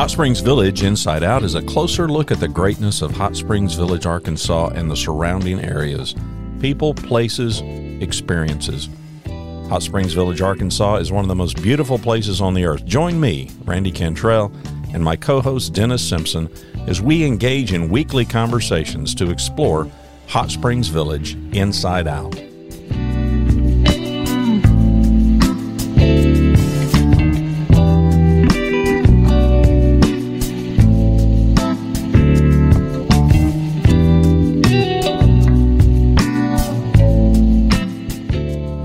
Hot Springs Village Inside Out is a closer look at the greatness of Hot Springs Village, Arkansas, and the surrounding areas. People, places, experiences. Hot Springs Village, Arkansas is one of the most beautiful places on the earth. Join me, Randy Cantrell, and my co host Dennis Simpson as we engage in weekly conversations to explore Hot Springs Village inside out.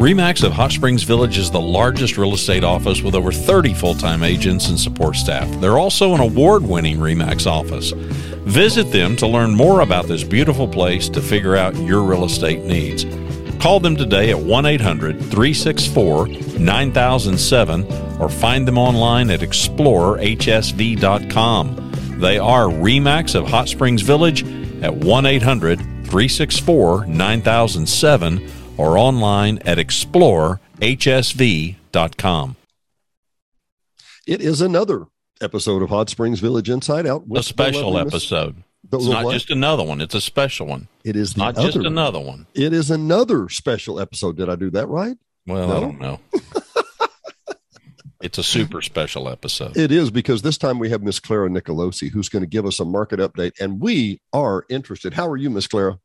REMAX of Hot Springs Village is the largest real estate office with over 30 full time agents and support staff. They're also an award winning REMAX office. Visit them to learn more about this beautiful place to figure out your real estate needs. Call them today at 1 800 364 9007 or find them online at explorehsv.com. They are REMAX of Hot Springs Village at 1 800 364 9007 or online at explorehsv.com. It is another episode of Hot Springs Village Inside Out. A special episode. It's not what? just another one. It's a special one. It is not other, just another one. It is another special episode. Did I do that right? Well, no? I don't know. it's a super special episode. It is because this time we have Miss Clara Nicolosi who's going to give us a market update, and we are interested. How are you, Miss Clara?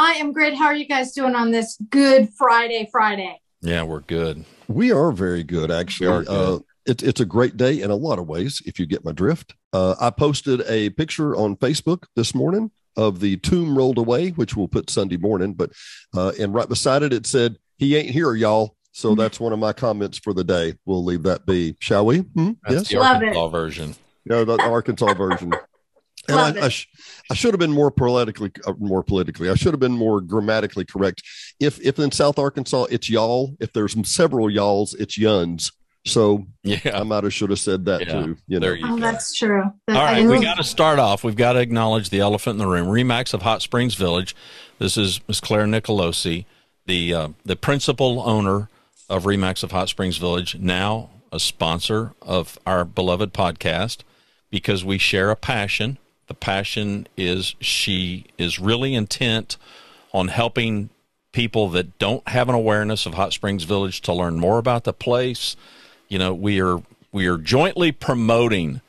I am great. How are you guys doing on this Good Friday Friday? Yeah, we're good. We are very good, actually. Good. Uh, it, it's a great day in a lot of ways, if you get my drift. Uh, I posted a picture on Facebook this morning of the tomb rolled away, which we'll put Sunday morning. But uh, and right beside it, it said, "He ain't here, y'all." So mm-hmm. that's one of my comments for the day. We'll leave that be, shall we? Hmm? yes, the Arkansas version. Yeah, the Arkansas version. And I, I, sh- I, should have been more politically, uh, more politically. I should have been more grammatically correct. If if in South Arkansas it's y'all, if there's several y'alls, it's yuns. So yeah, I might have should have said that yeah, too. You know? There you oh, go. that's true. All right, we got to start off. We've got to acknowledge the elephant in the room. Remax of Hot Springs Village. This is Miss Clara Nicolosi, the uh, the principal owner of Remax of Hot Springs Village, now a sponsor of our beloved podcast because we share a passion the passion is she is really intent on helping people that don't have an awareness of Hot Springs Village to learn more about the place. You know, we are we are jointly promoting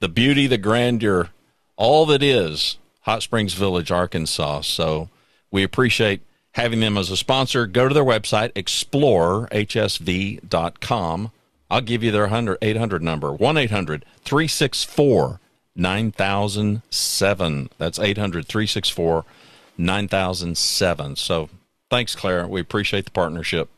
the beauty, the grandeur, all that is Hot Springs Village, Arkansas. So we appreciate having them as a sponsor. Go to their website, explorehsv.com. I'll give you their 800 number, 1 800 364 9007. That's 800 364 9007. So thanks, Clara. We appreciate the partnership.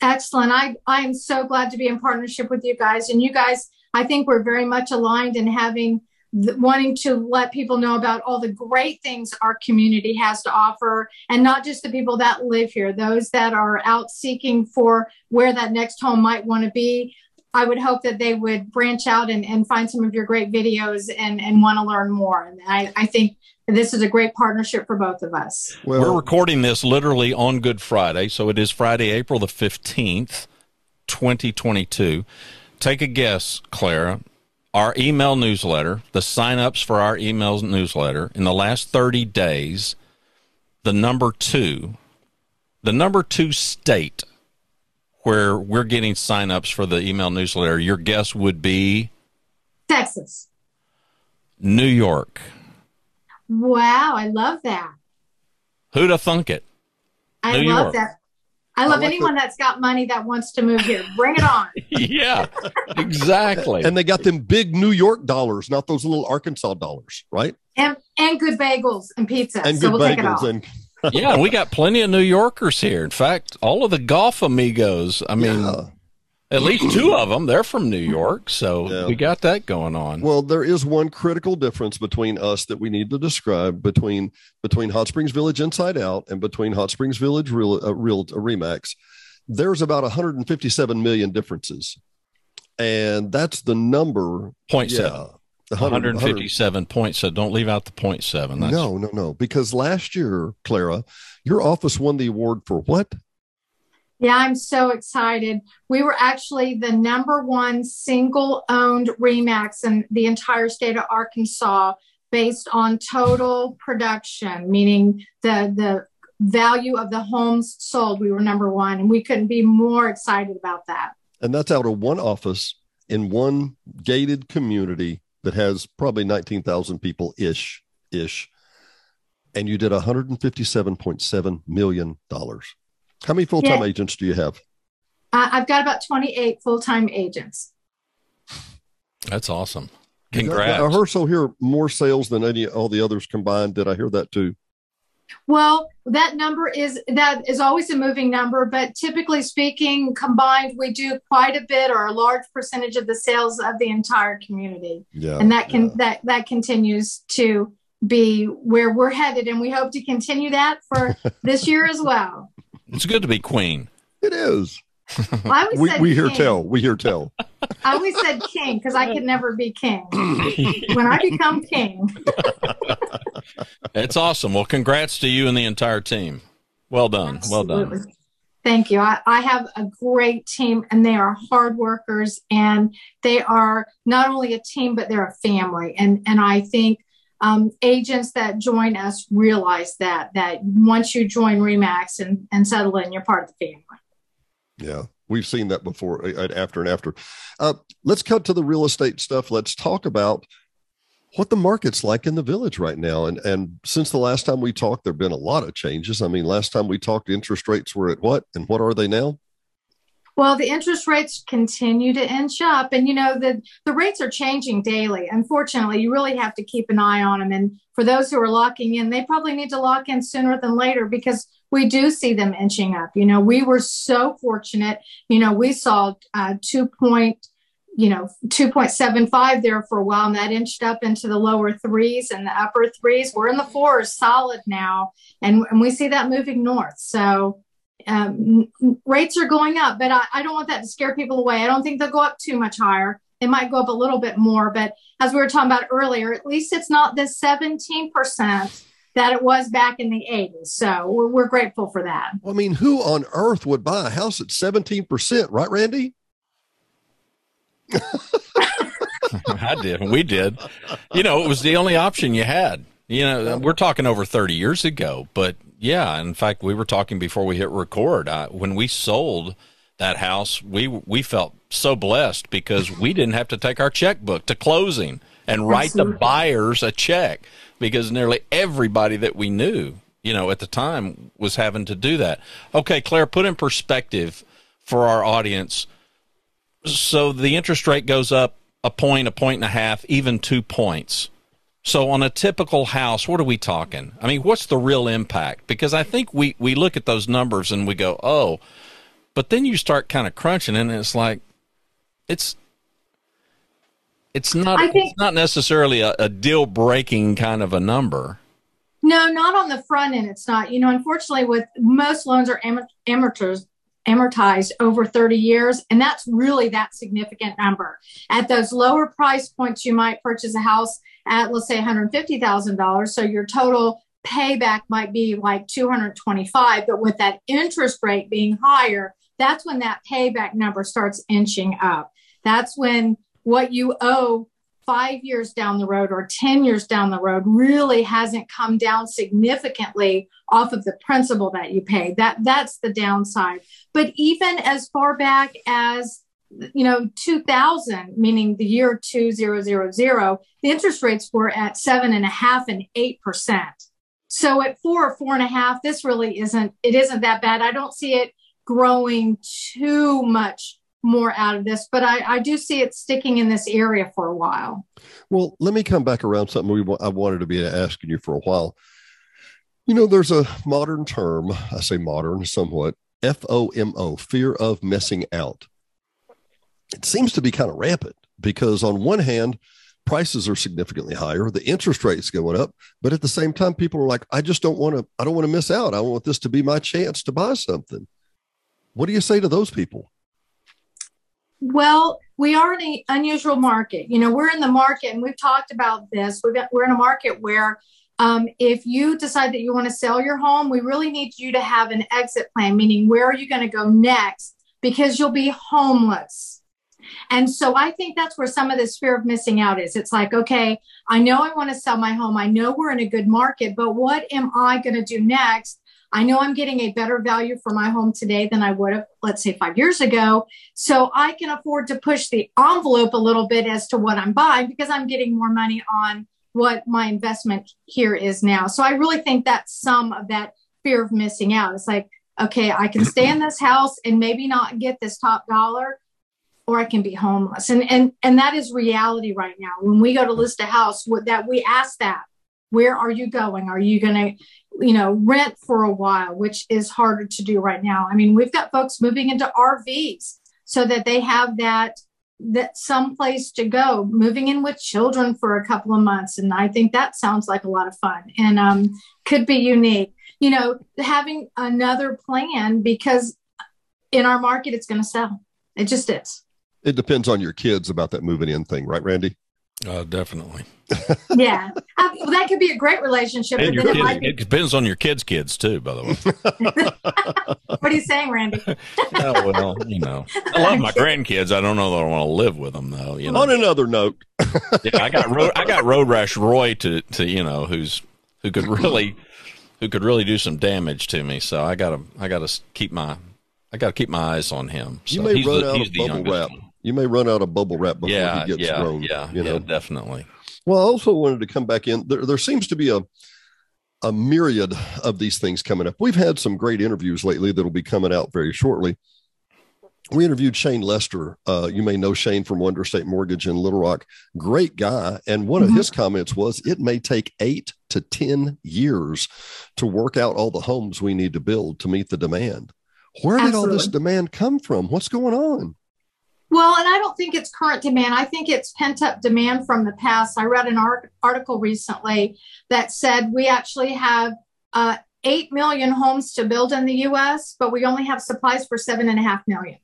Excellent. I, I am so glad to be in partnership with you guys. And you guys, I think we're very much aligned in having wanting to let people know about all the great things our community has to offer and not just the people that live here those that are out seeking for where that next home might want to be I would hope that they would branch out and, and find some of your great videos and, and want to learn more. And I, I think this is a great partnership for both of us. Well, We're recording this literally on Good Friday. So it is Friday, April the 15th, 2022. Take a guess, Clara. Our email newsletter, the signups for our email newsletter in the last 30 days, the number two, the number two state where we're getting signups for the email newsletter, your guess would be Texas, New York. Wow, I love that. Who'd have thunk it? I New love York. that. I love I like anyone the- that's got money that wants to move here. Bring it on. yeah, exactly. And they got them big New York dollars, not those little Arkansas dollars, right? And and good bagels and pizza. And so good we'll bagels and yeah, we got plenty of New Yorkers here. In fact, all of the golf amigos. I mean, yeah. at least two of them. They're from New York, so yeah. we got that going on. Well, there is one critical difference between us that we need to describe between between Hot Springs Village Inside Out and between Hot Springs Village Real uh, Real uh, Remax. There's about 157 million differences, and that's the number. Point yeah. seven. 157 points. So don't leave out the point seven. That's... No, no, no. Because last year, Clara, your office won the award for what? Yeah, I'm so excited. We were actually the number one single owned REMAX in the entire state of Arkansas based on total production, meaning the, the value of the homes sold. We were number one, and we couldn't be more excited about that. And that's out of one office in one gated community that has probably 19,000 people ish, ish. And you did $157.7 million. How many full time yeah. agents do you have? Uh, I've got about 28 full time agents. That's awesome. Congrats. I heard so here more sales than any all the others combined. Did I hear that too? Well, that number is that is always a moving number, but typically speaking, combined, we do quite a bit or a large percentage of the sales of the entire community. Yeah, and that can yeah. that that continues to be where we're headed, and we hope to continue that for this year as well. It's good to be queen. It is. Well, we, we hear tell. We hear tell. I always said king because I could never be king. when I become king. it's awesome. Well, congrats to you and the entire team. Well done. Absolutely. Well done. Thank you. I, I, have a great team and they are hard workers and they are not only a team, but they're a family. And, and I think um, agents that join us realize that, that once you join REMAX and, and settle in, you're part of the family. Yeah, we've seen that before, after and after. Uh, let's cut to the real estate stuff. Let's talk about what the market's like in the village right now. And and since the last time we talked, there've been a lot of changes. I mean, last time we talked, interest rates were at what, and what are they now? Well, the interest rates continue to inch up, and you know the the rates are changing daily. Unfortunately, you really have to keep an eye on them. And for those who are locking in, they probably need to lock in sooner than later because we do see them inching up. You know, we were so fortunate. You know, we saw uh, two point, you know, two point seven five there for a while, and that inched up into the lower threes and the upper threes. We're in the fours, solid now, and and we see that moving north. So um, rates are going up, but I, I don't want that to scare people away. I don't think they'll go up too much higher. They might go up a little bit more, but as we were talking about earlier, at least it's not the 17% that it was back in the 80s. So we're, we're grateful for that. Well, I mean, who on earth would buy a house at 17%, right, Randy? I did. We did. You know, it was the only option you had. You know, we're talking over 30 years ago, but yeah, in fact, we were talking before we hit record. Uh, when we sold that house, we we felt so blessed because we didn't have to take our checkbook to closing and write Absolutely. the buyers a check because nearly everybody that we knew, you know, at the time was having to do that. Okay, Claire, put in perspective for our audience. So the interest rate goes up a point, a point and a half, even two points. So on a typical house, what are we talking? I mean, what's the real impact? Because I think we, we look at those numbers and we go, oh, but then you start kind of crunching and it's like, it's, it's not, think, it's not necessarily a, a deal breaking kind of a number. No, not on the front end. It's not, you know, unfortunately with most loans are amateurs amortized over 30 years. And that's really that significant number. At those lower price points, you might purchase a house at, let's say, $150,000. So your total payback might be like 225. But with that interest rate being higher, that's when that payback number starts inching up. That's when what you owe five years down the road or 10 years down the road really hasn't come down significantly off of the principal that you paid. That that's the downside. But even as far back as you know 2000 meaning the year 2000 the interest rates were at seven and a half and eight percent so at four or four and a half this really isn't it isn't that bad i don't see it growing too much more out of this, but I, I, do see it sticking in this area for a while. Well, let me come back around something we I wanted to be asking you for a while. You know, there's a modern term, I say modern somewhat, FOMO, fear of missing out. It seems to be kind of rampant because, on one hand, prices are significantly higher, the interest rates going up, but at the same time, people are like, I just don't want to, I don't want to miss out. I want this to be my chance to buy something. What do you say to those people? Well, we are in an unusual market. You know, we're in the market, and we've talked about this. Got, we're in a market where Um, if you decide that you want to sell your home, we really need you to have an exit plan, meaning where are you going to go next? Because you'll be homeless. And so I think that's where some of this fear of missing out is. It's like, okay, I know I want to sell my home. I know we're in a good market, but what am I going to do next? I know I'm getting a better value for my home today than I would have, let's say, five years ago. So I can afford to push the envelope a little bit as to what I'm buying because I'm getting more money on what my investment here is now. So I really think that's some of that fear of missing out. It's like, okay, I can stay in this house and maybe not get this top dollar, or I can be homeless. And and and that is reality right now. When we go to list a house, that we ask that, where are you going? Are you going to, you know, rent for a while, which is harder to do right now. I mean, we've got folks moving into RVs so that they have that that some place to go moving in with children for a couple of months. And i think that sounds like a lot of fun and um, could be unique. You know having another plan because in our market it's going to sell. It just is. It depends on your kids about that moving in thing right randy uh, definitely yeah, well, that could be a great relationship. And your kids, it, be... it, depends on your kids' kids too, by the way. what are you saying, Randy? oh, well, you know, I love my grandkids. I don't know that I want to live with them though. You know. On another note, yeah, I got road, I got road rash Roy to to you know who's who could really who could really do some damage to me. So I gotta I gotta keep my I gotta keep my eyes on him. So you may run the, out of bubble wrap. One. You may run out of bubble wrap before yeah, he gets yeah, grown. Yeah, you know? yeah, definitely. Well, I also wanted to come back in. There, there seems to be a a myriad of these things coming up. We've had some great interviews lately that'll be coming out very shortly. We interviewed Shane Lester. Uh, you may know Shane from Wonder State Mortgage in Little Rock. Great guy. And one mm-hmm. of his comments was it may take eight to 10 years to work out all the homes we need to build to meet the demand. Where did all this demand come from? What's going on? Well, and I don't think it's current demand. I think it's pent up demand from the past. I read an art- article recently that said we actually have uh, 8 million homes to build in the US, but we only have supplies for seven and a half million.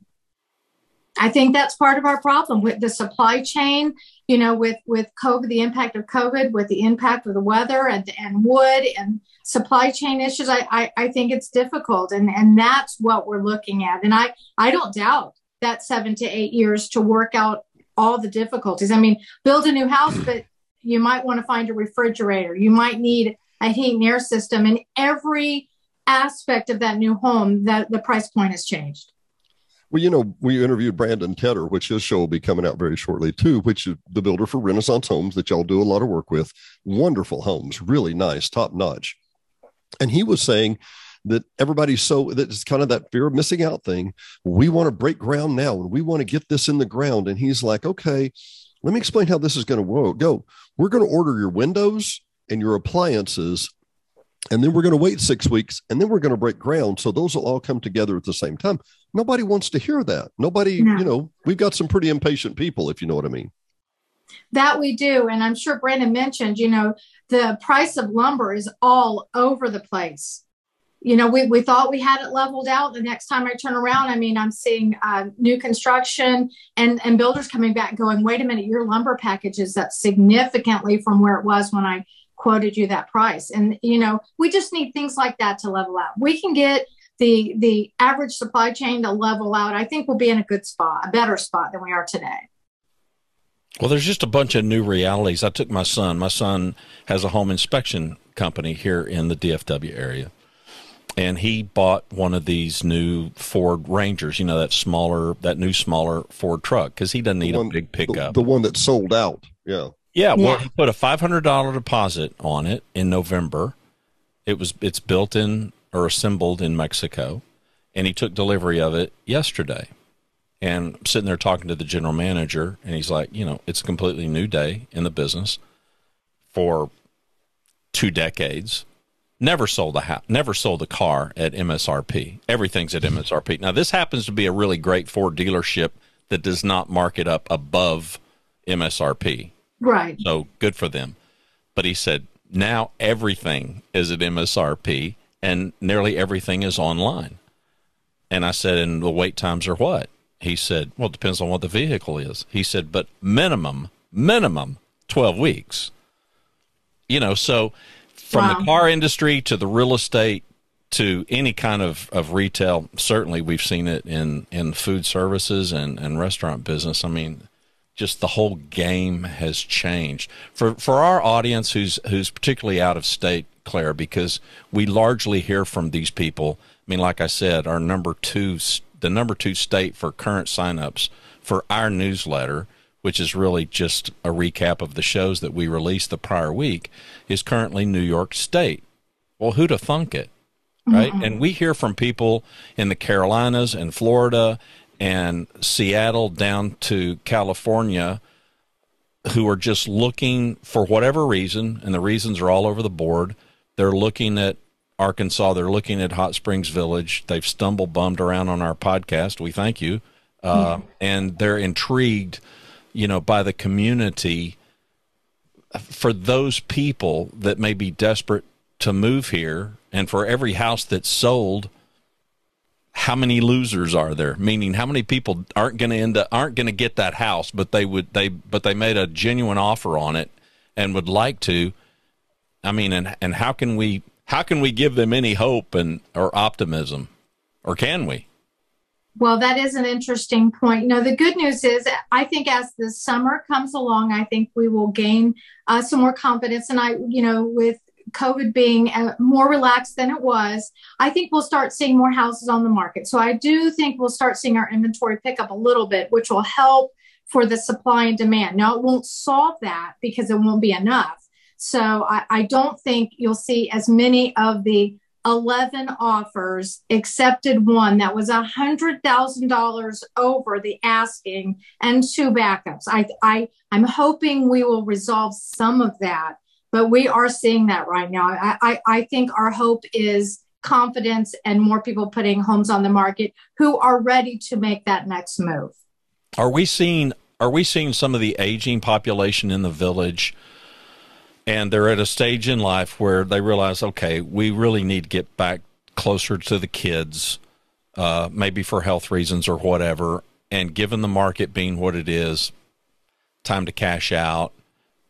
I think that's part of our problem with the supply chain, you know, with, with COVID, the impact of COVID, with the impact of the weather and, and wood and supply chain issues. I, I, I think it's difficult. And, and that's what we're looking at. And I, I don't doubt that seven to eight years to work out all the difficulties. I mean, build a new house, but you might want to find a refrigerator. You might need a heat and air system. And every aspect of that new home, that the price point has changed. Well, you know, we interviewed Brandon Tedder, which his show will be coming out very shortly too, which is the builder for Renaissance Homes that y'all do a lot of work with. Wonderful homes, really nice, top notch. And he was saying that everybody's so that it's kind of that fear of missing out thing. We want to break ground now and we want to get this in the ground. And he's like, okay, let me explain how this is going to go. We're going to order your windows and your appliances and then we're going to wait six weeks and then we're going to break ground so those will all come together at the same time nobody wants to hear that nobody no. you know we've got some pretty impatient people if you know what i mean that we do and i'm sure brandon mentioned you know the price of lumber is all over the place you know, we, we thought we had it leveled out. The next time I turn around, I mean, I'm seeing uh, new construction and, and builders coming back going, wait a minute, your lumber package is up significantly from where it was when I quoted you that price. And, you know, we just need things like that to level out. We can get the the average supply chain to level out. I think we'll be in a good spot, a better spot than we are today. Well, there's just a bunch of new realities. I took my son. My son has a home inspection company here in the DFW area and he bought one of these new Ford Rangers. You know that smaller, that new smaller Ford truck because he doesn't need one, a big pickup. The, the, one that sold out. Yeah. Yeah. Well, yeah. he put a five hundred dollar deposit on it in November. It was it's built in or assembled in Mexico, and he took delivery of it yesterday. And I'm sitting there talking to the general manager, and he's like, you know, it's a completely new day in the business for two decades never sold a house, never sold a car at MSRP. Everything's at mm-hmm. MSRP. Now this happens to be a really great Ford dealership that does not mark it up above MSRP. Right. So good for them. But he said now everything is at MSRP and nearly everything is online. And I said, and the wait times are what? He said, well, it depends on what the vehicle is. He said, but minimum, minimum 12 weeks. You know, so from wow. the car industry to the real estate to any kind of, of retail. Certainly, we've seen it in, in food services and, and restaurant business. I mean, just the whole game has changed for for our audience who's who's particularly out of state, Claire, because we largely hear from these people. I mean, like I said, our number two, the number two state for current signups for our newsletter, which is really just a recap of the shows that we released the prior week, is currently New York State. Well, who'd have thunk it? Right. Mm-hmm. And we hear from people in the Carolinas and Florida and Seattle down to California who are just looking for whatever reason, and the reasons are all over the board. They're looking at Arkansas, they're looking at Hot Springs Village. They've stumbled bummed around on our podcast. We thank you. Uh, And they're intrigued, you know, by the community. For those people that may be desperate to move here, and for every house that's sold, how many losers are there? Meaning, how many people aren't going to end up aren't going to get that house, but they would they but they made a genuine offer on it and would like to. I mean, and and how can we how can we give them any hope and or optimism, or can we? Well, that is an interesting point. Know, the good news is, I think as the summer comes along, I think we will gain uh, some more confidence. And I, you know, with COVID being uh, more relaxed than it was, I think we'll start seeing more houses on the market. So I do think we'll start seeing our inventory pick up a little bit, which will help for the supply and demand. Now, it won't solve that because it won't be enough. So I, I don't think you'll see as many of the 11 offers accepted one that was a hundred thousand dollars over the asking and two backups. I, I, I'm hoping we will resolve some of that but we are seeing that right now. I, I, I think our hope is confidence and more people putting homes on the market who are ready to make that next move. Are we seeing are we seeing some of the aging population in the village and they're at a stage in life where they realize okay, we really need to get back closer to the kids uh, maybe for health reasons or whatever and given the market being what it is time to cash out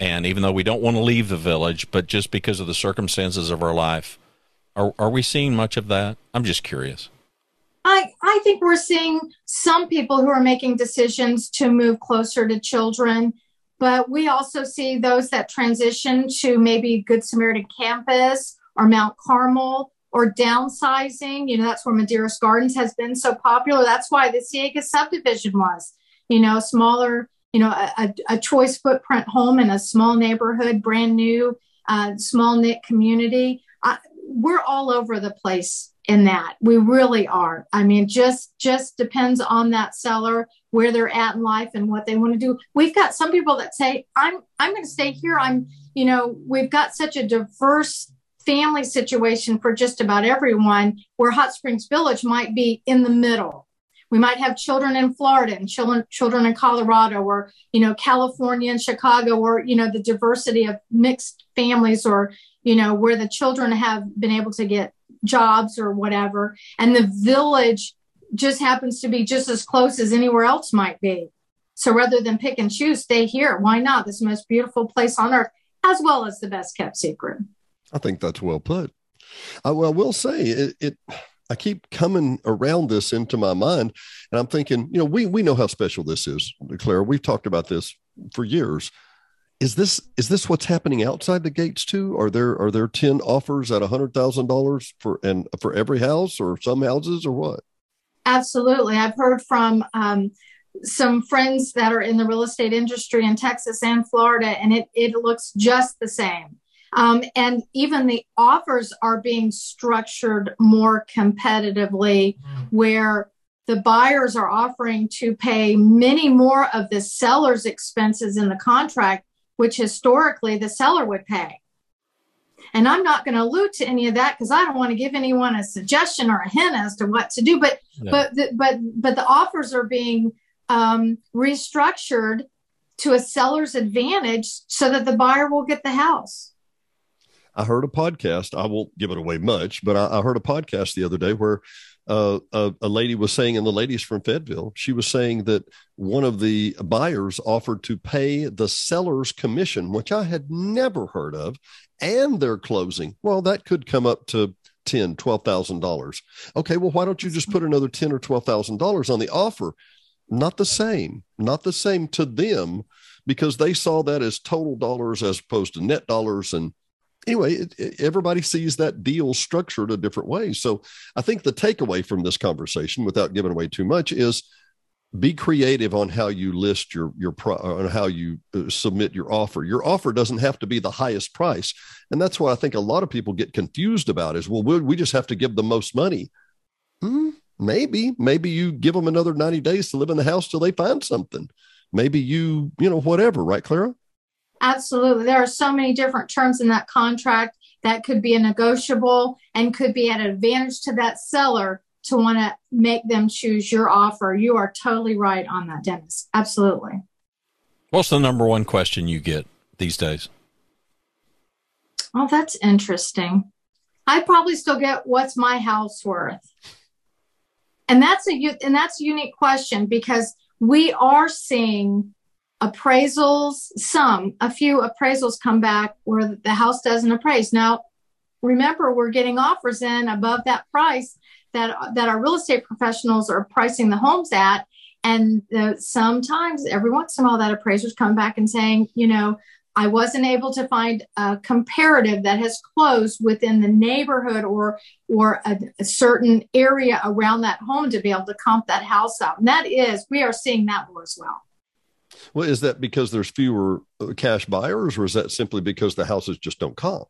and even though we don't want to leave the village, but just because of the circumstances of our life, are, are we seeing much of that? I'm just curious. I, I think we're seeing some people who are making decisions to move closer to children, but we also see those that transition to maybe Good Samaritan Campus or Mount Carmel or downsizing. You know, that's where Medeiros Gardens has been so popular. That's why the Cienegas subdivision was, you know, smaller you know, a, a choice footprint home in a small neighborhood, brand new, uh, small knit community. I, we're all over the place in that. We really are. I mean, just just depends on that seller where they're at in life and what they want to do. We've got some people that say, "I'm I'm going to stay here." I'm, you know, we've got such a diverse family situation for just about everyone where Hot Springs Village might be in the middle we might have children in Florida and children children in Colorado or you know California and Chicago or you know the diversity of mixed families or you know where the children have been able to get jobs or whatever and the village just happens to be just as close as anywhere else might be. So rather than pick and choose, stay here. Why not? This most beautiful place on earth, as well as the best kept secret. I think that's well put. I, will say it, it I keep coming around this into my mind, and I'm thinking, you know, we we know how special this is, Claire. We've talked about this for years. Is this is this what's happening outside the gates too? Are there are there ten offers at a hundred thousand dollars for and for every house or some houses or what? Absolutely, I've heard from um, some friends that are in the real estate industry in Texas and Florida, and it it looks just the same. Um, and even the offers are being structured more competitively, mm. where the buyers are offering to pay many more of the seller's expenses in the contract, which historically the seller would pay. And I'm not going to allude to any of that because I don't want to give anyone a suggestion or a hint as to what to do. But no. but the, but but the offers are being um, restructured to a seller's advantage so that the buyer will get the house. I heard a podcast. I won't give it away much, but I, I heard a podcast the other day where uh, a, a, lady was saying, and the ladies from Fayetteville, she was saying that one of the buyers offered to pay the seller's commission, which I had never heard of, and their closing. Well, that could come up to ten, twelve thousand dollars. Okay, well, why don't you just put another ten or twelve thousand dollars on the offer? Not the same, not the same to them, because they saw that as total dollars as opposed to net dollars and anyway, it, it, everybody sees that deal structured a different way. So I think the takeaway from this conversation, without giving away too much, is be creative on how you list your your pro, on how you uh, submit your offer. Your offer doesn't have to be the highest price, and that's why I think a lot of people get confused about is well, we, we just have to give the most money. Hmm, maybe, maybe you give them another ninety days to live in the house till they find something. Maybe you, you know, whatever, right, Clara? Absolutely. There are so many different terms in that contract that could be a negotiable and could be an advantage to that seller to want to make them choose your offer. You are totally right on that, Dennis. Absolutely. What's the number one question you get these days? Oh, that's interesting. I probably still get what's my house worth? And that's a and that's a unique question because we are seeing appraisals, some, a few appraisals come back where the house doesn't appraise. Now, remember, we're getting offers in above that price that, that our real estate professionals are pricing the homes at. And sometimes, every once in a while, that appraiser's come back and saying, you know, I wasn't able to find a comparative that has closed within the neighborhood or or a, a, certain area around that home to be able to comp that house up. And that is, we are seeing that more as well. Well, is that because there's fewer uh, cash buyers, or is that simply because the houses just don't comp?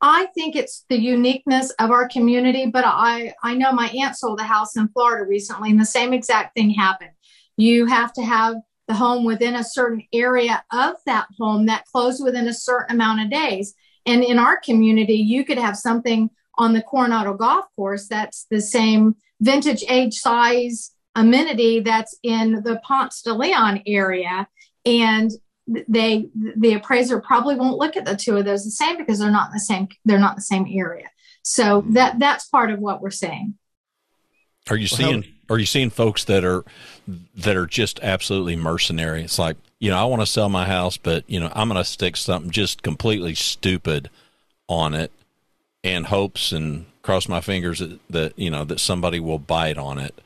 I think it's the uniqueness of our community, but I, I know my aunt sold a house in Florida recently, and the same exact thing happened. You have to have the home within a certain area of that home that closed within a certain amount of days. And in our community, you could have something on the Coronado Golf Course that's the same vintage age size amenity that's in the Ponce de Leon area. And they the appraiser probably won't look at the two of those the same because they're not in the same they're not in the same area. So mm-hmm. that that's part of what we're saying. Are you seeing are you seeing folks that are that are just absolutely mercenary? It's like, you know, I want to sell my house, but you know, I'm going to stick something just completely stupid on it and hopes and cross my fingers that, that you know that somebody will bite on it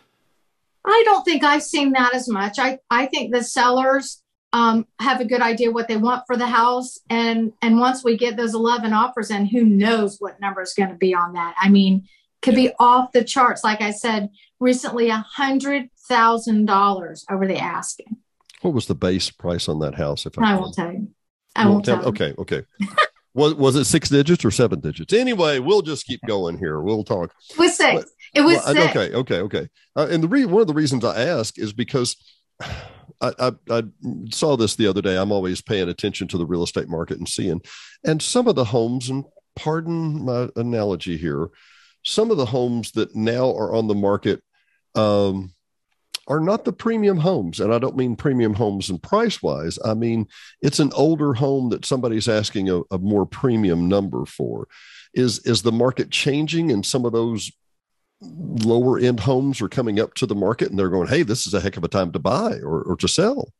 I don't think I've seen that as much. I, I think the sellers um, have a good idea what they want for the house. And, and once we get those 11 offers in, who knows what number is going to be on that? I mean, could be off the charts. Like I said, recently a hundred thousand dollars over the asking. What was the base price on that house? If I, I won't tell you. I won't, won't tell. tell okay, okay. was was it six digits or seven digits? Anyway, we'll just keep going here. We'll talk. With six. It was well, okay, okay, okay. Uh, and the re- one of the reasons I ask is because I, I, I, saw this the other day. I'm always paying attention to the real estate market and seeing, and some of the homes, and pardon my analogy here, some of the homes that now are on the market um, are not the premium homes. And I don't mean premium homes and price wise. I mean, it's an older home that somebody's asking a, a more premium number for. Is, is the market changing and some of those lower end homes are coming up to the market and they're going, hey, this is a heck of a time to buy or, or to sell?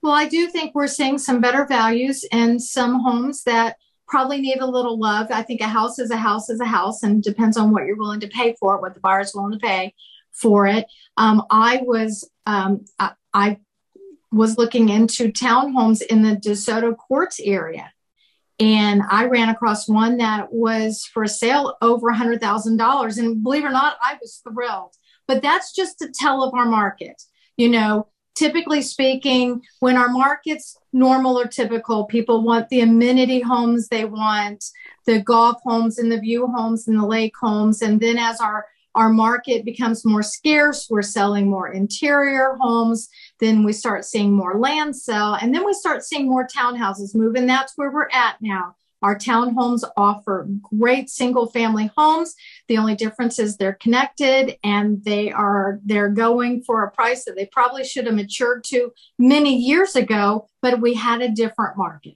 Well, I do think we're seeing some better values in some homes that probably need a little love. I think a house is a house is a house and depends on what you're willing to pay for it, what the buyer is willing to pay for it. Um, I was um, I, I was looking into townhomes in the DeSoto Courts area and I ran across one that was for sale over a hundred thousand dollars. And believe it or not, I was thrilled. But that's just to tell of our market. You know, typically speaking, when our market's normal or typical, people want the amenity homes, they want the golf homes and the view homes and the lake homes. And then as our our market becomes more scarce. We're selling more interior homes. Then we start seeing more land sell. And then we start seeing more townhouses move. And that's where we're at now. Our townhomes offer great single family homes. The only difference is they're connected and they are they're going for a price that they probably should have matured to many years ago, but we had a different market.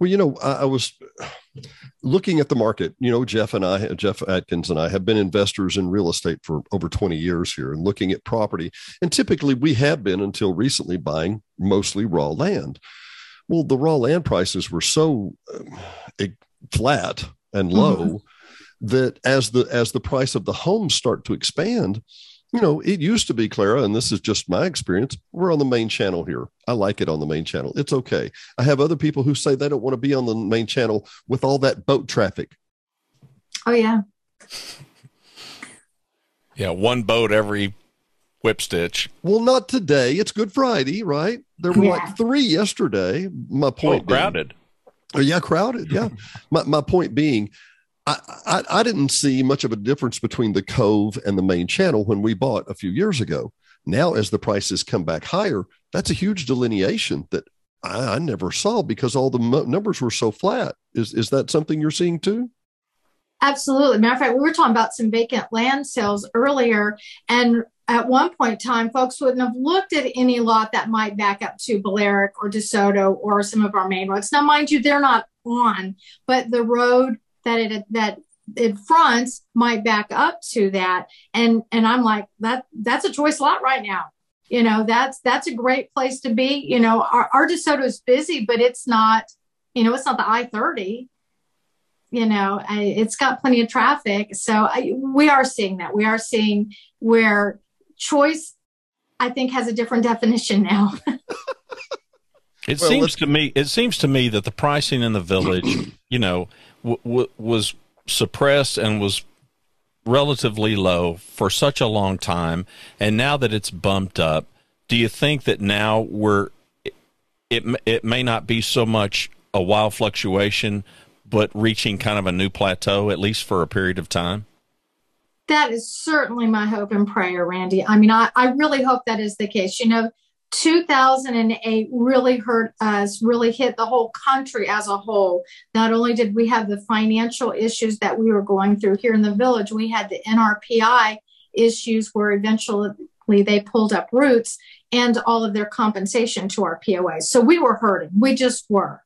Well, you know, I, I, was looking at the market. You know, Jeff and I, Jeff Atkins and I, have been investors in real estate for over 20 years here and looking at property. And typically, we have been until recently buying mostly raw land. Well, the raw land prices were so uh, flat and low mm-hmm. that as the as the price of the homes start to expand, you know, it used to be, Clara, and this is just my experience. We're on the main channel here. I like it on the main channel. It's okay. I have other people who say they don't want to be on the main channel with all that boat traffic. Oh, yeah. Yeah, one boat every whip stitch. Well, not today. It's Good Friday, right? There were yeah. like three yesterday. My point oh, crowded. Being, oh, yeah, crowded. Yeah. my, my point being, I, I, I didn't see much of a difference between the Cove and the main channel when we bought a few years ago. Now, as the prices come back higher, that's a huge delineation that I, I never saw because all the numbers were so flat. Is is that something you're seeing too? Absolutely. Matter of fact, we were talking about some vacant land sales earlier, and at one point in time, folks wouldn't have looked at any lot that might back up to Balearic or DeSoto or some of our main roads. Now, mind you, they're not on, but the road that it that it fronts might back up to that. And and i'm like that that's a choice lot right now. You know that's that's a great place to be. You know our, our desoto is busy but it's not you know it's not the i-30 you know I, it's got plenty of traffic. So I, we are seeing that. We are seeing where choice i think has a different definition now. It well, seems to me it seems to me that the pricing in the village you know w- w- was suppressed and was relatively low for such a long time, and now that it's bumped up, do you think that now we're it it may not be so much a wild fluctuation, but reaching kind of a new plateau at least for a period of time? That is certainly my hope and prayer, Randy. I mean, I, I really hope that is the case. You know, 2008 really hurt us, really hit the whole country as a whole. Not only did we have the financial issues that we were going through here in the village, we had the NRPI issues where eventually they pulled up roots and all of their compensation to our POAs. So we were hurting. We just were.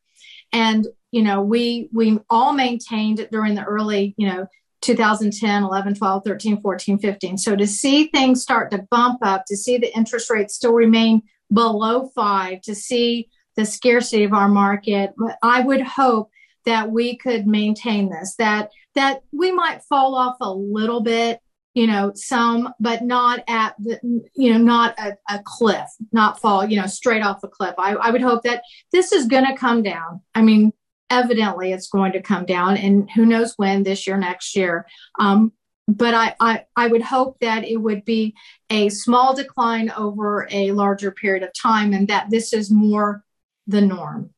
And, you know, we we all maintained during the early, you know, 2010, 11, 12, 13, 14, 15. So to see things start to bump up, to see the interest rates still remain below five to see the scarcity of our market. I would hope that we could maintain this, that that we might fall off a little bit, you know, some, but not at the, you know, not a, a cliff, not fall, you know, straight off a cliff. I, I would hope that this is going to come down. I mean, evidently it's going to come down and who knows when this year, next year. Um, but I, I, I would hope that it would be a small decline over a larger period of time and that this is more the norm.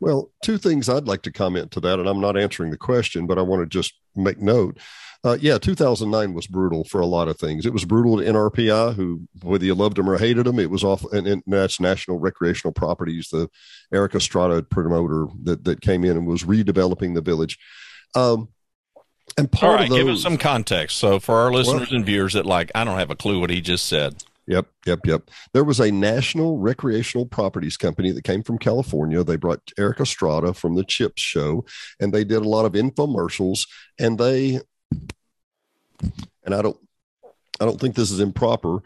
Well, two things I'd like to comment to that, and I'm not answering the question, but I want to just make note. Uh, yeah, 2009 was brutal for a lot of things. It was brutal to NRPI, who, whether you loved them or hated them, it was off, and, and that's National Recreational Properties, the Erik Estrada promoter that, that came in and was redeveloping the village. Um, and part All right, of those, give us some context. So for our listeners well, and viewers that like, I don't have a clue what he just said. Yep, yep, yep. There was a national recreational properties company that came from California. They brought Erik Estrada from the Chips show, and they did a lot of infomercials. And they, and I don't, I don't think this is improper,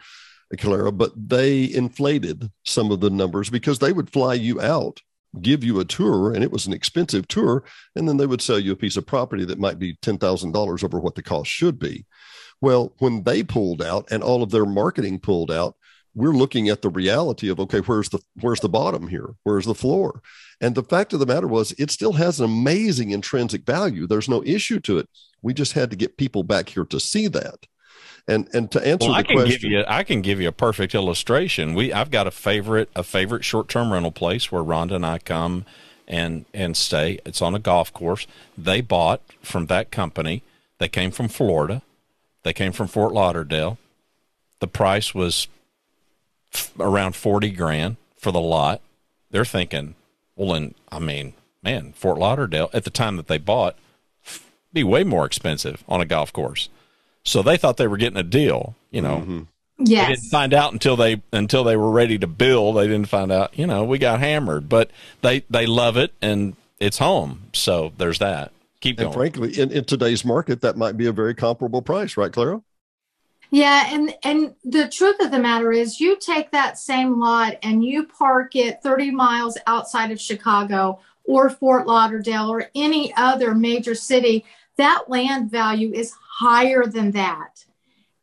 Clara, but they inflated some of the numbers because they would fly you out give you a tour and it was an expensive tour and then they would sell you a piece of property that might be $10,000 over what the cost should be. Well, when they pulled out and all of their marketing pulled out, we're looking at the reality of okay, where's the where's the bottom here? Where's the floor? And the fact of the matter was it still has an amazing intrinsic value. There's no issue to it. We just had to get people back here to see that. And and to answer well, the I can question, give you I can give you a perfect illustration. We I've got a favorite a favorite short term rental place where Rhonda and I come and and stay. It's on a golf course. They bought from that company. They came from Florida. They came from Fort Lauderdale. The price was f- around forty grand for the lot. They're thinking, well, and I mean, man, Fort Lauderdale at the time that they bought, be way more expensive on a golf course. So they thought they were getting a deal, you know. Mm-hmm. Yes. They didn't find out until they until they were ready to build. They didn't find out, you know, we got hammered. But they they love it and it's home. So there's that. Keep going. And frankly, in, in today's market, that might be a very comparable price, right, Clara? Yeah, and and the truth of the matter is, you take that same lot and you park it 30 miles outside of Chicago or Fort Lauderdale or any other major city. That land value is higher than that,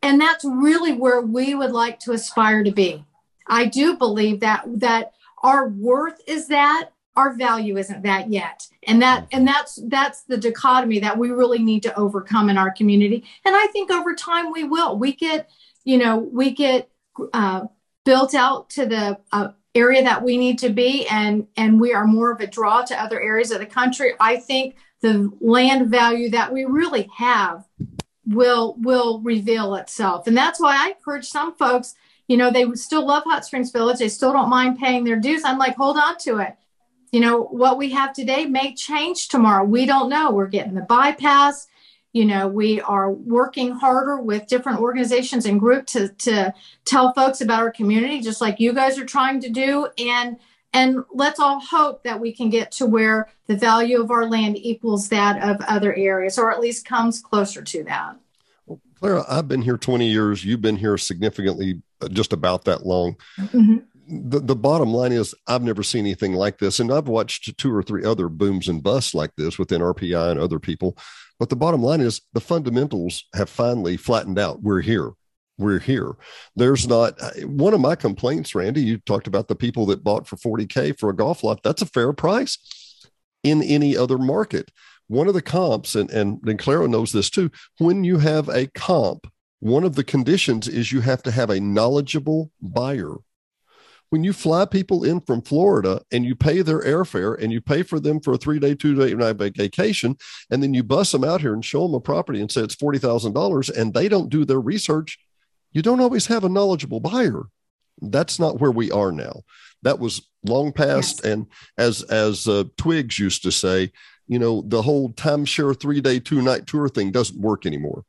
and that's really where we would like to aspire to be. I do believe that that our worth is that our value isn't that yet. And that and that's that's the dichotomy that we really need to overcome in our community. And i think over time we will. We get you know we get uh, built out to the uh, area that we need to be. And and we are more of a draw to other areas of the country. I think the land value that we really have will will reveal itself and that's why i encourage some folks you know they still love hot springs village they still don't mind paying their dues i'm like hold on to it you know, what we have today may change tomorrow. We don't know. We're getting the bypass. You know, we are working harder with different organizations and groups to, to tell folks about our community, just like you guys are trying to do. And and let's all hope that we can get to where the value of our land equals that of other areas, or at least comes closer to that. Well, Clara, I've been here 20 years. You've been here significantly uh, just about that long. Mm-hmm the, the bottom line is I've never seen anything like this. And I've watched two or three other booms and busts like this within RPI and other people. But the bottom line is the fundamentals have finally flattened out. We're here. We're here. There's not uh, one of my complaints, Randy. You talked about the people that bought for 40K for a golf lot. That's a fair price in any other market. One of the comps, and, and, and Clara knows this too, when you have a comp, one of the conditions is you have to have a knowledgeable buyer when you fly people in from Florida and you pay their airfare and you pay for them for a three day, two day night vacation, and then you bus them out here and show them a property and say it's $40,000 and they don't do their research, you don't always have a knowledgeable buyer. That's not where we are now. That was long past. Yes. And as, as uh, Twigs used to say, you know, the whole timeshare three day, two night tour thing doesn't work anymore.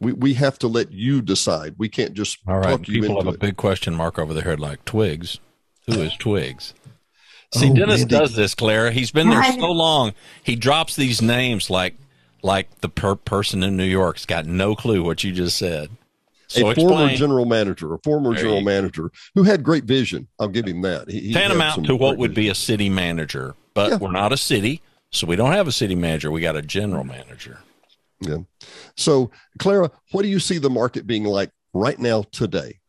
We, we have to let you decide. We can't just all right. People have a it. big question mark over their head, like Twigs. Who is Twigs? See, oh, Dennis Randy. does this, Clara. He's been there so long. He drops these names like like the per- person in New York's got no clue what you just said. So a explain. former general manager, a former there general manager who had great vision. I'll give him that. He, Tantamount to what would vision. be a city manager, but yeah. we're not a city, so we don't have a city manager. We got a general manager. Yeah. So, Clara, what do you see the market being like right now today?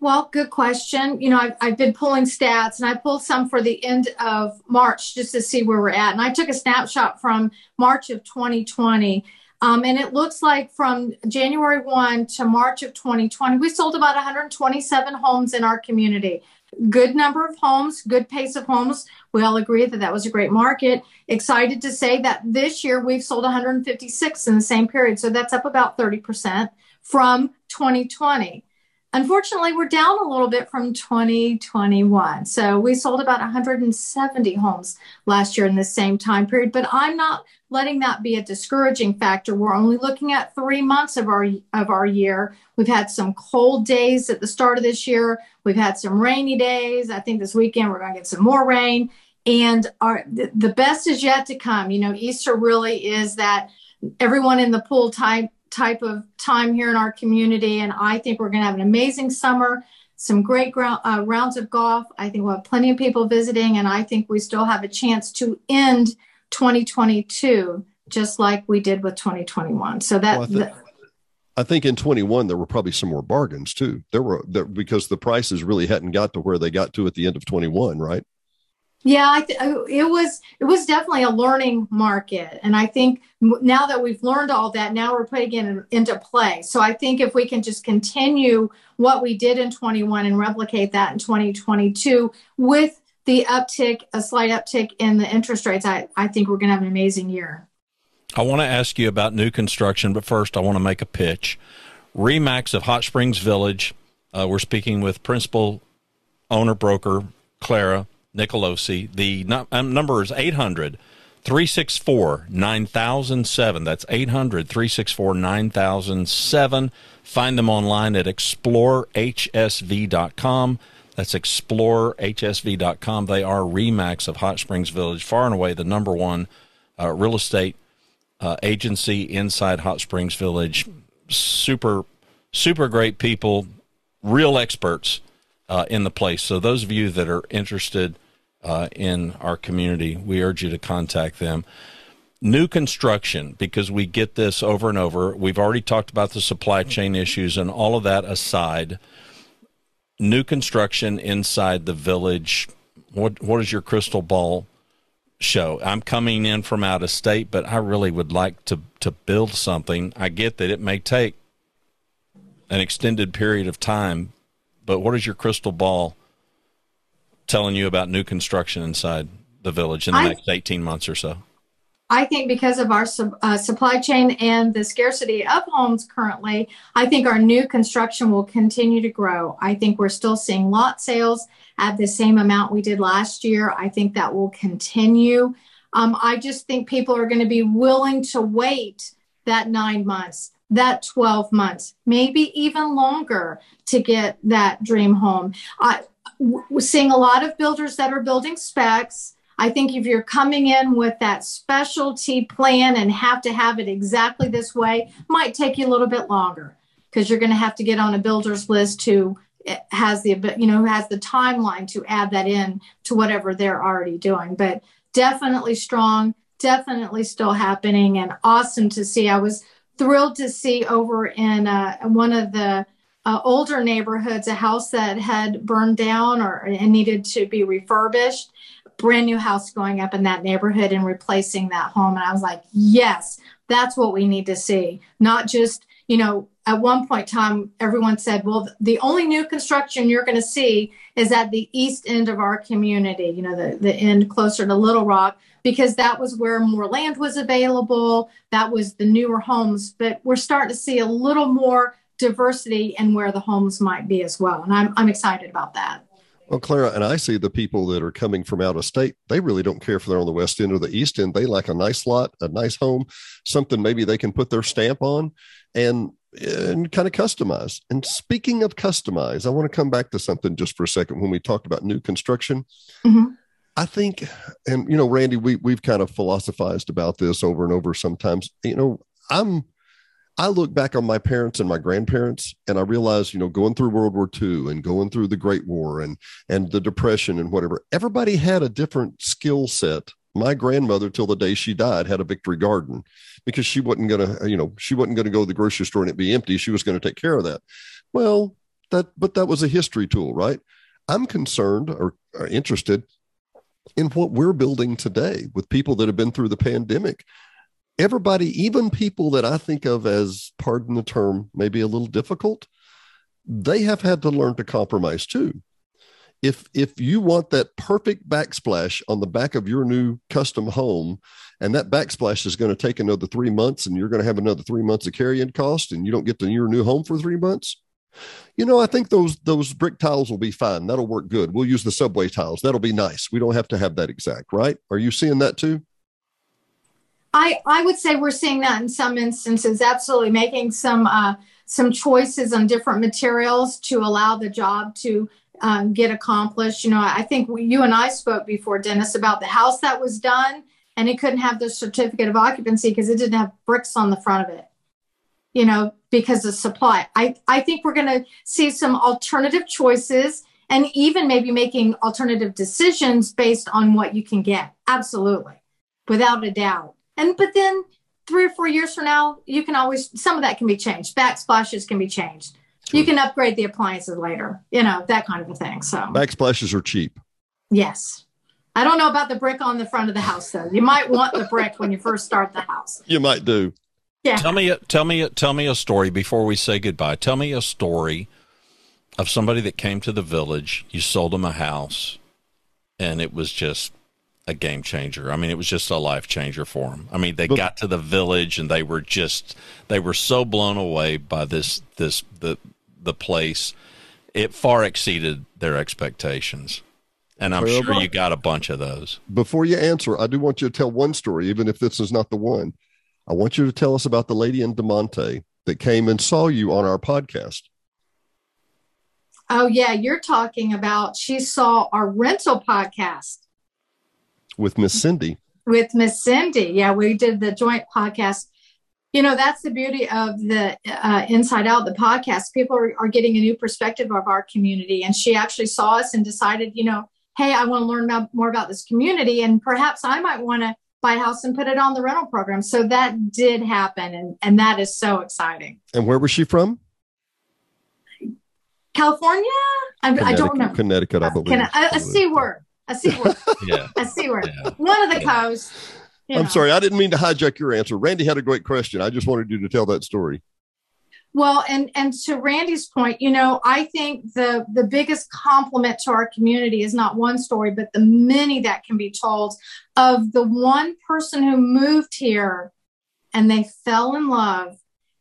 Well, good question. You know, I've, I've been pulling stats and I pulled some for the end of March just to see where we're at. And I took a snapshot from March of 2020. Um, and it looks like from January 1 to March of 2020, we sold about 127 homes in our community good number of homes, good pace of homes. We all agree that that was a great market. Excited to say that this year we've sold 156 in the same period. So that's up about 30% from 2020. Unfortunately, we're down a little bit from 2021. So we sold about 170 homes last year in the same time period, but I'm not letting that be a discouraging factor. We're only looking at 3 months of our of our year. We've had some cold days at the start of this year. We've had some rainy days. I think this weekend we're going to get some more rain and our the best is yet to come. You know, Easter really is that everyone in the pool type type of time here in our community. And I think we're going to have an amazing summer, some great ground, uh, rounds of golf. I think we'll have plenty of people visiting, and I think we still have a chance to end 2022 just like we did with 2021. So that. Well, I, th- I, think in 21 there were probably some more bargains too. There were there, because the prices really hadn't got to where they got to at the end of 21, right? Yeah, th- it was it was definitely a learning market, and I think now that we've learned all that, now we're putting it into play. So I think if we can just continue what we did in 21 and replicate that in 2022 with the uptick, a slight uptick in the interest rates, I, I think we're going to have an amazing year. I want to ask you about new construction, but first I want to make a pitch. RE/MAX of Hot Springs Village. Uh, we're speaking with principal owner broker Clara Nicolosi. The no, um, number is 800 364 9007. That's 800 364 9007. Find them online at explorehsv.com. That's explorehsv.com. They are RE/MAX of Hot Springs Village, far and away the number one uh, real estate uh, agency inside Hot Springs Village. Super, super great people, real experts uh, in the place. So, those of you that are interested uh, in our community, we urge you to contact them. New construction, because we get this over and over. We've already talked about the supply chain issues and all of that aside. New construction inside the village. What what is your crystal ball show? I'm coming in from out of state, but I really would like to to build something. I get that it may take an extended period of time, but what is your crystal ball telling you about new construction inside the village in the I, next 18 months or so? I think because of our uh, supply chain and the scarcity of homes currently, I think our new construction will continue to grow. I think we're still seeing lot sales at the same amount we did last year. I think that will continue. Um, I just think people are going to be willing to wait that nine months, that 12 months, maybe even longer to get that dream home. I, we're seeing a lot of builders that are building specs. I think if you're coming in with that specialty plan and have to have it exactly this way, might take you a little bit longer because you're going to have to get on a builder's list who eh, has the you know has the timeline to add that in to whatever they're already doing. But definitely strong, definitely still happening, and awesome to see. I was thrilled to see over in uh, one of the uh, older neighborhoods, a house that had burned down or and needed to be refurbished, brand new house going up in that neighborhood and replacing that home. And I was like, yes, that's what we need to see. Not just, you know, at one point in time, everyone said, well, the only new construction you're going to see is at the east end of our community, you know, the, the end closer to Little Rock, because that was where more land was available. That was the newer homes. But we're starting to see a little more diversity and where the homes might be as well. And I'm, I'm excited about that. Well, Clara, and I see the people that are coming from out of state, they really don't care if they're on the west end or the east end. They like a nice lot, a nice home, something maybe they can put their stamp on and and kind of customize. And speaking of customize, I want to come back to something just for a second when we talked about new construction. Mm-hmm. I think, and you know, Randy, we we've kind of philosophized about this over and over sometimes. You know, I'm I look back on my parents and my grandparents, and I realize, you know, going through World War II and going through the Great War and and the Depression and whatever, everybody had a different skill set. My grandmother, till the day she died, had a victory garden because she wasn't going to, you know, she wasn't going to go to the grocery store and it be empty. She was going to take care of that. Well, that, but that was a history tool, right? I'm concerned or, or interested in what we're building today with people that have been through the pandemic everybody, even people that I think of as, pardon the term, maybe a little difficult, they have had to learn to compromise too. If if you want that perfect backsplash on the back of your new custom home, and that backsplash is going to take another three months, and you're going to have another three months of carrying cost, and you don't get to your new home for three months, you know, I think those those brick tiles will be fine. That'll work good. We'll use the subway tiles. That'll be nice. We don't have to have that exact, right? Are you seeing that too? I, I would say we're seeing that in some instances, absolutely making some uh, some choices on different materials to allow the job to um, get accomplished. You know, I think we, you and I spoke before, Dennis, about the house that was done and it couldn't have the certificate of occupancy because it didn't have bricks on the front of it. You know, because of supply. I, I think we're going to see some alternative choices and even maybe making alternative decisions based on what you can get. Absolutely, without a doubt. And but then three or four years from now, you can always some of that can be changed. Backsplashes can be changed. Sure. You can upgrade the appliances later, you know, that kind of a thing. So backsplashes are cheap. Yes. I don't know about the brick on the front of the house though. You might want the brick when you first start the house. You might do. Yeah. Tell me a tell me tell me a story before we say goodbye. Tell me a story of somebody that came to the village, you sold them a house and it was just a game changer. I mean, it was just a life changer for them. I mean, they but, got to the village and they were just they were so blown away by this this the the place. It far exceeded their expectations. And I'm sure you got a bunch of those. Before you answer, I do want you to tell one story, even if this is not the one. I want you to tell us about the lady in DeMonte that came and saw you on our podcast. Oh yeah, you're talking about she saw our rental podcast with Miss Cindy. With Miss Cindy, yeah, we did the joint podcast. You know, that's the beauty of the uh, Inside Out, the podcast. People are, are getting a new perspective of our community, and she actually saw us and decided, you know, hey, I want to learn about, more about this community, and perhaps I might want to buy a house and put it on the rental program. So that did happen, and and that is so exciting. And where was she from? California? I, I don't know. Connecticut, I believe. Can I, a, a C word. A C word. yeah. A C word. Yeah. One of the yeah. coasts. I'm sorry. I didn't mean to hijack your answer. Randy had a great question. I just wanted you to tell that story. Well, and and to Randy's point, you know, I think the the biggest compliment to our community is not one story, but the many that can be told of the one person who moved here and they fell in love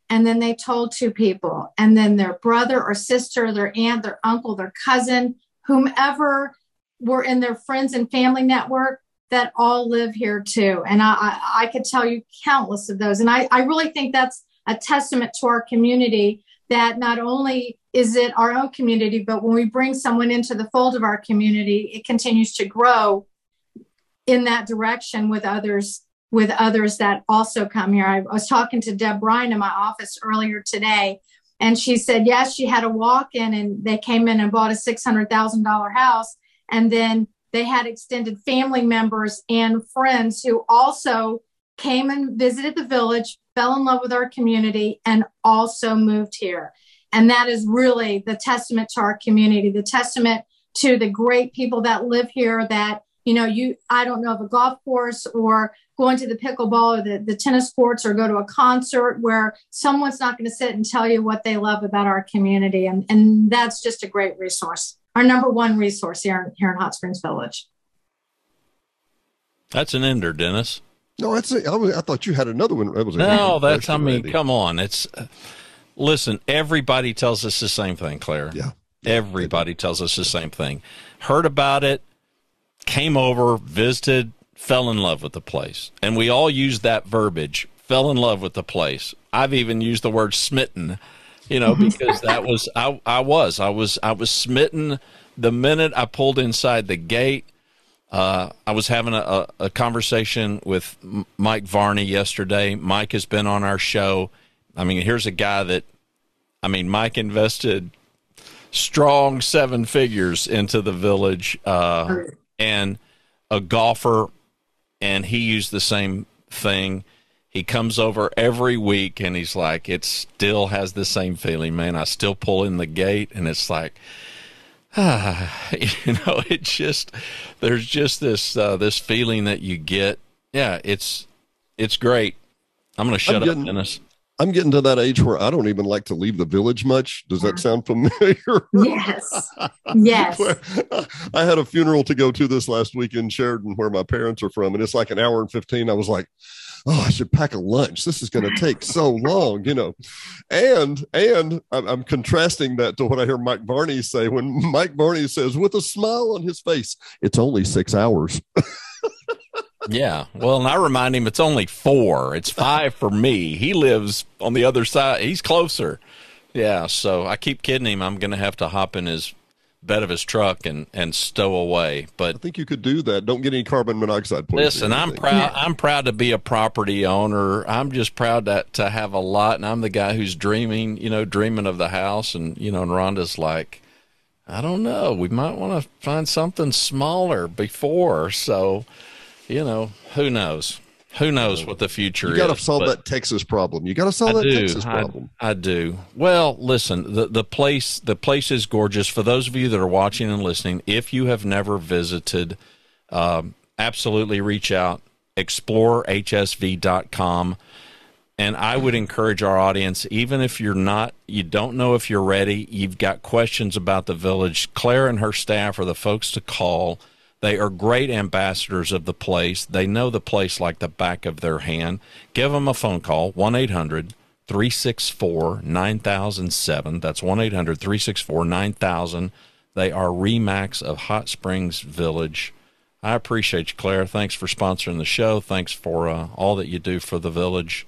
and then they told two people and then their brother or sister their aunt their uncle their cousin whomever were in their friends and family network that all live here too and i i, I could tell you countless of those and i i really think that's a testament to our community that not only is it our own community but when we bring someone into the fold of our community it continues to grow in that direction with others with others that also come here. I was talking to Deb Bryan in my office earlier today, and she said, yes, she had a walk in and they came in and bought a $600,000 house. And then they had extended family members and friends who also came and visited the village, fell in love with our community, and also moved here. And that is really the testament to our community, the testament to the great people that live here that you know you i don't know of a golf course or going to the pickleball or the, the tennis courts or go to a concert where someone's not going to sit and tell you what they love about our community. And, and that's just a great resource. Our number one resource here in, here in Hot Springs Village. That's an ender, Dennis. No, that's a, I, was, I thought you had another one. That was no, that's I mean, come on. It's uh, listen. Everybody tells us the same thing, Claire. Yeah, everybody tells us the same thing. Heard about it, came over, visited, fell in love with the place. And we all use that verbiage, fell in love with the place. I've even used the word smitten, you know, because that was I I was. I was I was smitten the minute I pulled inside the gate. Uh, I was having a, a, conversation with Mike Varney yesterday. Mike has been on our show. I mean, here's a guy that, I mean, Mike invested strong seven figures into the village, uh, and a golfer and he used the same thing. He comes over every week and he's like, it still has the same feeling, man. I still pull in the gate and it's like, ah, you know, it just, there's just this, uh, this feeling that you get. Yeah, it's, it's great. I'm going to shut getting, up, Dennis. I'm getting to that age where I don't even like to leave the village much. Does that sound familiar? Yes. Yes. I had a funeral to go to this last week in Sheridan where my parents are from, and it's like an hour and 15. I was like, oh, I should pack a lunch. This is going to take so long, you know. And and I'm, contrasting that to what I hear Mike Varney say when Mike Varney says, with a smile on his face, it's only six hours. Yeah. Well, and I remind him it's only four. It's five for me. He lives on the other side. He's closer. Yeah. So I keep kidding him. I'm going to have to hop in his bed of his truck and and stow away. But I think you could do that. Don't get any carbon monoxide poisoning. Listen, I'm proud. I'm proud to be a property owner. I'm just proud that to have a lot, and I'm the guy who's dreaming. You know, dreaming of the house, and you know, and Rhonda's like. I don't know. We might want to find something smaller before. So, you know, who knows? Who knows what the future is. you gotta solve that Texas problem. You got to solve I that do. Texas problem. I, I, do. Well, listen, the the place the place is gorgeous. For those of you that are watching and listening, if you have never visited, um, absolutely reach out. ExploreHSV.com. And I would encourage our audience, even if you're not, you don't know if you're ready, you've got questions about the village, Claire and her staff are the folks to call they are great ambassadors of the place. They know the place like the back of their hand. Give them a phone call, 1 800 364 9007. That's 1 800 364 9000. They are RE/MAX of Hot Springs Village. I appreciate you, Claire. Thanks for sponsoring the show. Thanks for uh, all that you do for the village.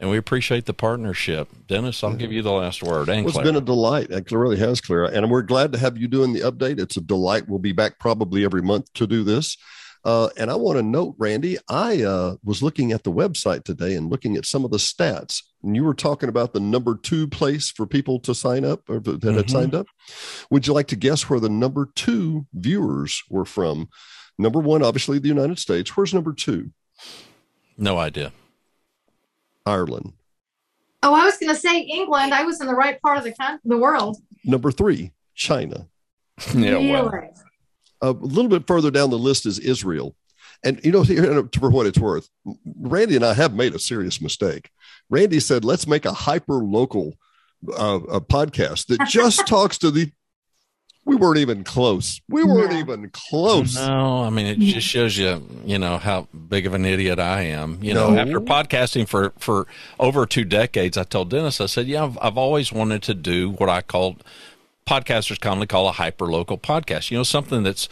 And we appreciate the partnership. Dennis, I'll give you the last word. And well, it's been a delight. It really has, Clara. And we're glad to have you doing the update. It's a delight. We'll be back probably every month to do this. Uh, and I want to note, Randy, I uh, was looking at the website today and looking at some of the stats. And you were talking about the number two place for people to sign up or that mm-hmm. had signed up. Would you like to guess where the number two viewers were from? Number one, obviously, the United States. Where's number two? No idea. Ireland. Oh, I was going to say England. I was in the right part of the con- the world. Number three, China. yeah, well. A little bit further down the list is Israel. And you know, for what it's worth, Randy and I have made a serious mistake. Randy said, "Let's make a hyper local uh, a podcast that just talks to the we weren't even close. We weren't no. even close. No, I mean it just shows you, you know, how big of an idiot I am. You no. know, after podcasting for for over two decades, I told Dennis, I said, yeah, I've, I've always wanted to do what I called podcasters commonly call a hyper local podcast. You know, something that's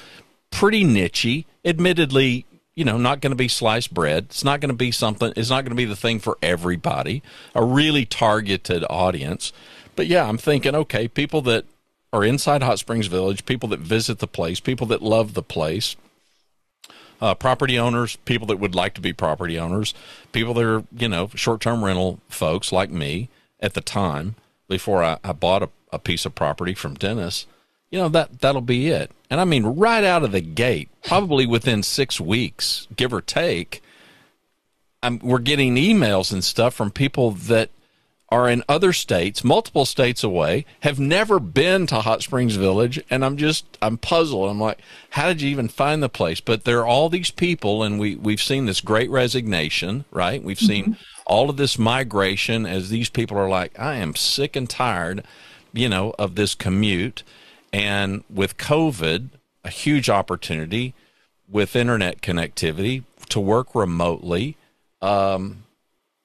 pretty nichey, admittedly. You know, not going to be sliced bread. It's not going to be something. It's not going to be the thing for everybody. A really targeted audience. But yeah, I'm thinking, okay, people that are inside Hot Springs Village, people that visit the place, people that love the place, uh, property owners, people that would like to be property owners, people that are, you know, short term rental folks like me at the time before I, I bought a, a piece of property from Dennis. You know, that, that'll be it. And I mean, right out of the gate, probably within six weeks, give or take, I'm, we're getting emails and stuff from people that are in other states, multiple states away, have never been to Hot Springs Village, and I'm just I'm puzzled. I'm like, how did you even find the place? But there are all these people, and we we've seen this great resignation, right? We've seen mm-hmm. all of this migration as these people are like, I am sick and tired, you know, of this commute, and with COVID, a huge opportunity with internet connectivity to work remotely. Um,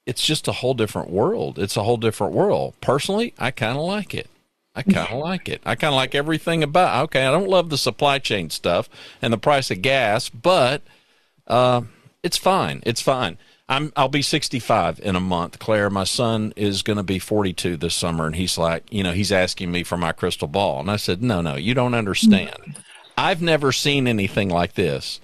it's just a whole different world. It's a whole different world. Personally, I kind of like it. I kind of like it. I kind of like everything about. Okay, I don't love the supply chain stuff and the price of gas, but uh, it's fine. It's fine. I'm I'll be 65 in a month. Claire, my son is going to be 42 this summer, and he's like, you know, he's asking me for my crystal ball, and I said, no, no, you don't understand. I've never seen anything like this.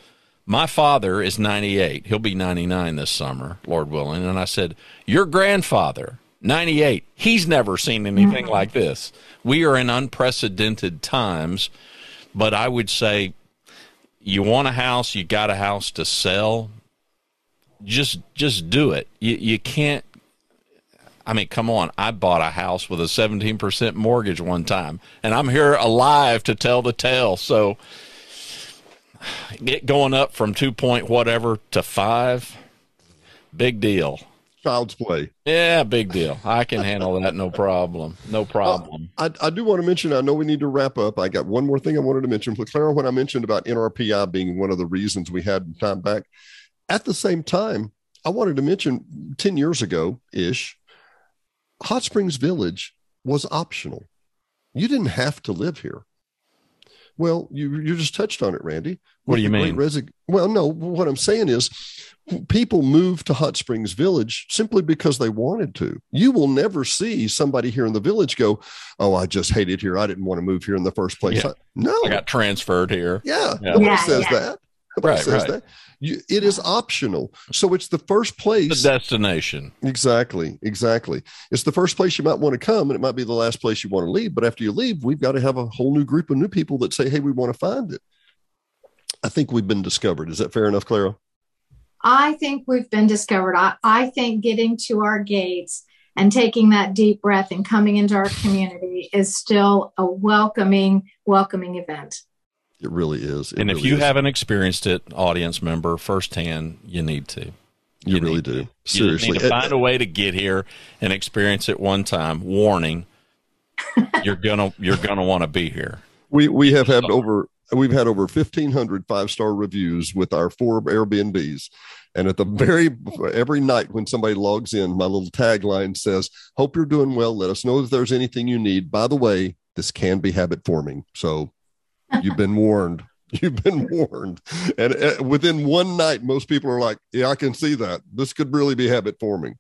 My father is 98. He'll be 99 this summer, Lord willing. And I said, Your grandfather, 98, he's never seen anything mm-hmm. like this. We are in unprecedented times, but I would say you want a house, you got a house to sell, just just do it. You you can't I mean, come on. I bought a house with a 17% mortgage one time, and I'm here alive to tell the tale. So get going up from two point whatever to five, big deal. Child's play. Yeah, big deal. I can handle that. No problem. No problem. Uh, I, I do want to mention, I know we need to wrap up. I got one more thing I wanted to mention. Clara, when I mentioned about NRPI being one of the reasons we had time back, at the same time, I wanted to mention 10 years ago ish, Hot Springs Village was optional. You didn't have to live here. Well, you you just touched on it, Randy. What do you mean? Resig- well, no. What I'm saying is, people move to Hot Springs Village simply because they wanted to. You will never see somebody here in the village go, "Oh, I just hate it here. I didn't want to move here in the first place." Yeah. I, no, I got transferred here. Yeah, yeah. nobody yeah, says yeah. that. Nobody right, says right. that. You, it is optional. So it's the first place. The destination. Exactly. Exactly. It's the first place you might want to come, and it might be the last place you want to leave. But after you leave, we've got to have a whole new group of new people that say, hey, we want to find it. I think we've been discovered. Is that fair enough, Clara? I think we've been discovered. I, I think getting to our gates and taking that deep breath and coming into our community is still a welcoming, welcoming event. It really is. It and really if you is. haven't experienced it, audience member, firsthand, you need to. You, you really do. Seriously. You need to find a way to get here and experience it one time. Warning. you're gonna you're gonna want to be here. We we have had over we've had over 1500 five star reviews with our four Airbnbs. And at the very every night when somebody logs in, my little tagline says, "Hope you're doing well. Let us know if there's anything you need." By the way, this can be habit forming, so You've been warned. You've been warned. And uh, within one night, most people are like, yeah, I can see that. This could really be habit forming.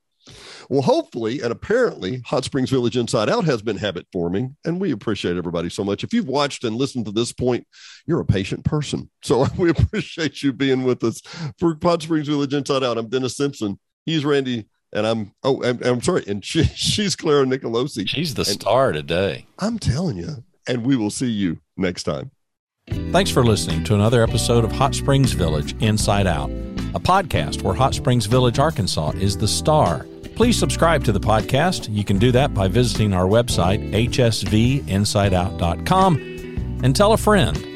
Well, hopefully and apparently, Hot Springs Village Inside Out has been habit forming, and we appreciate everybody so much. If you've watched and listened to this point, you're a patient person. So we appreciate you being with us for Hot Springs Village Inside Out. I'm Dennis Simpson. He's Randy and I'm oh I'm, I'm sorry, and she, she's Clara Nicolosi. She's the and star today. I'm telling you, and we will see you next time. Thanks for listening to another episode of Hot Springs Village Inside Out, a podcast where Hot Springs Village, Arkansas is the star. Please subscribe to the podcast. You can do that by visiting our website, hsvinsideout.com, and tell a friend.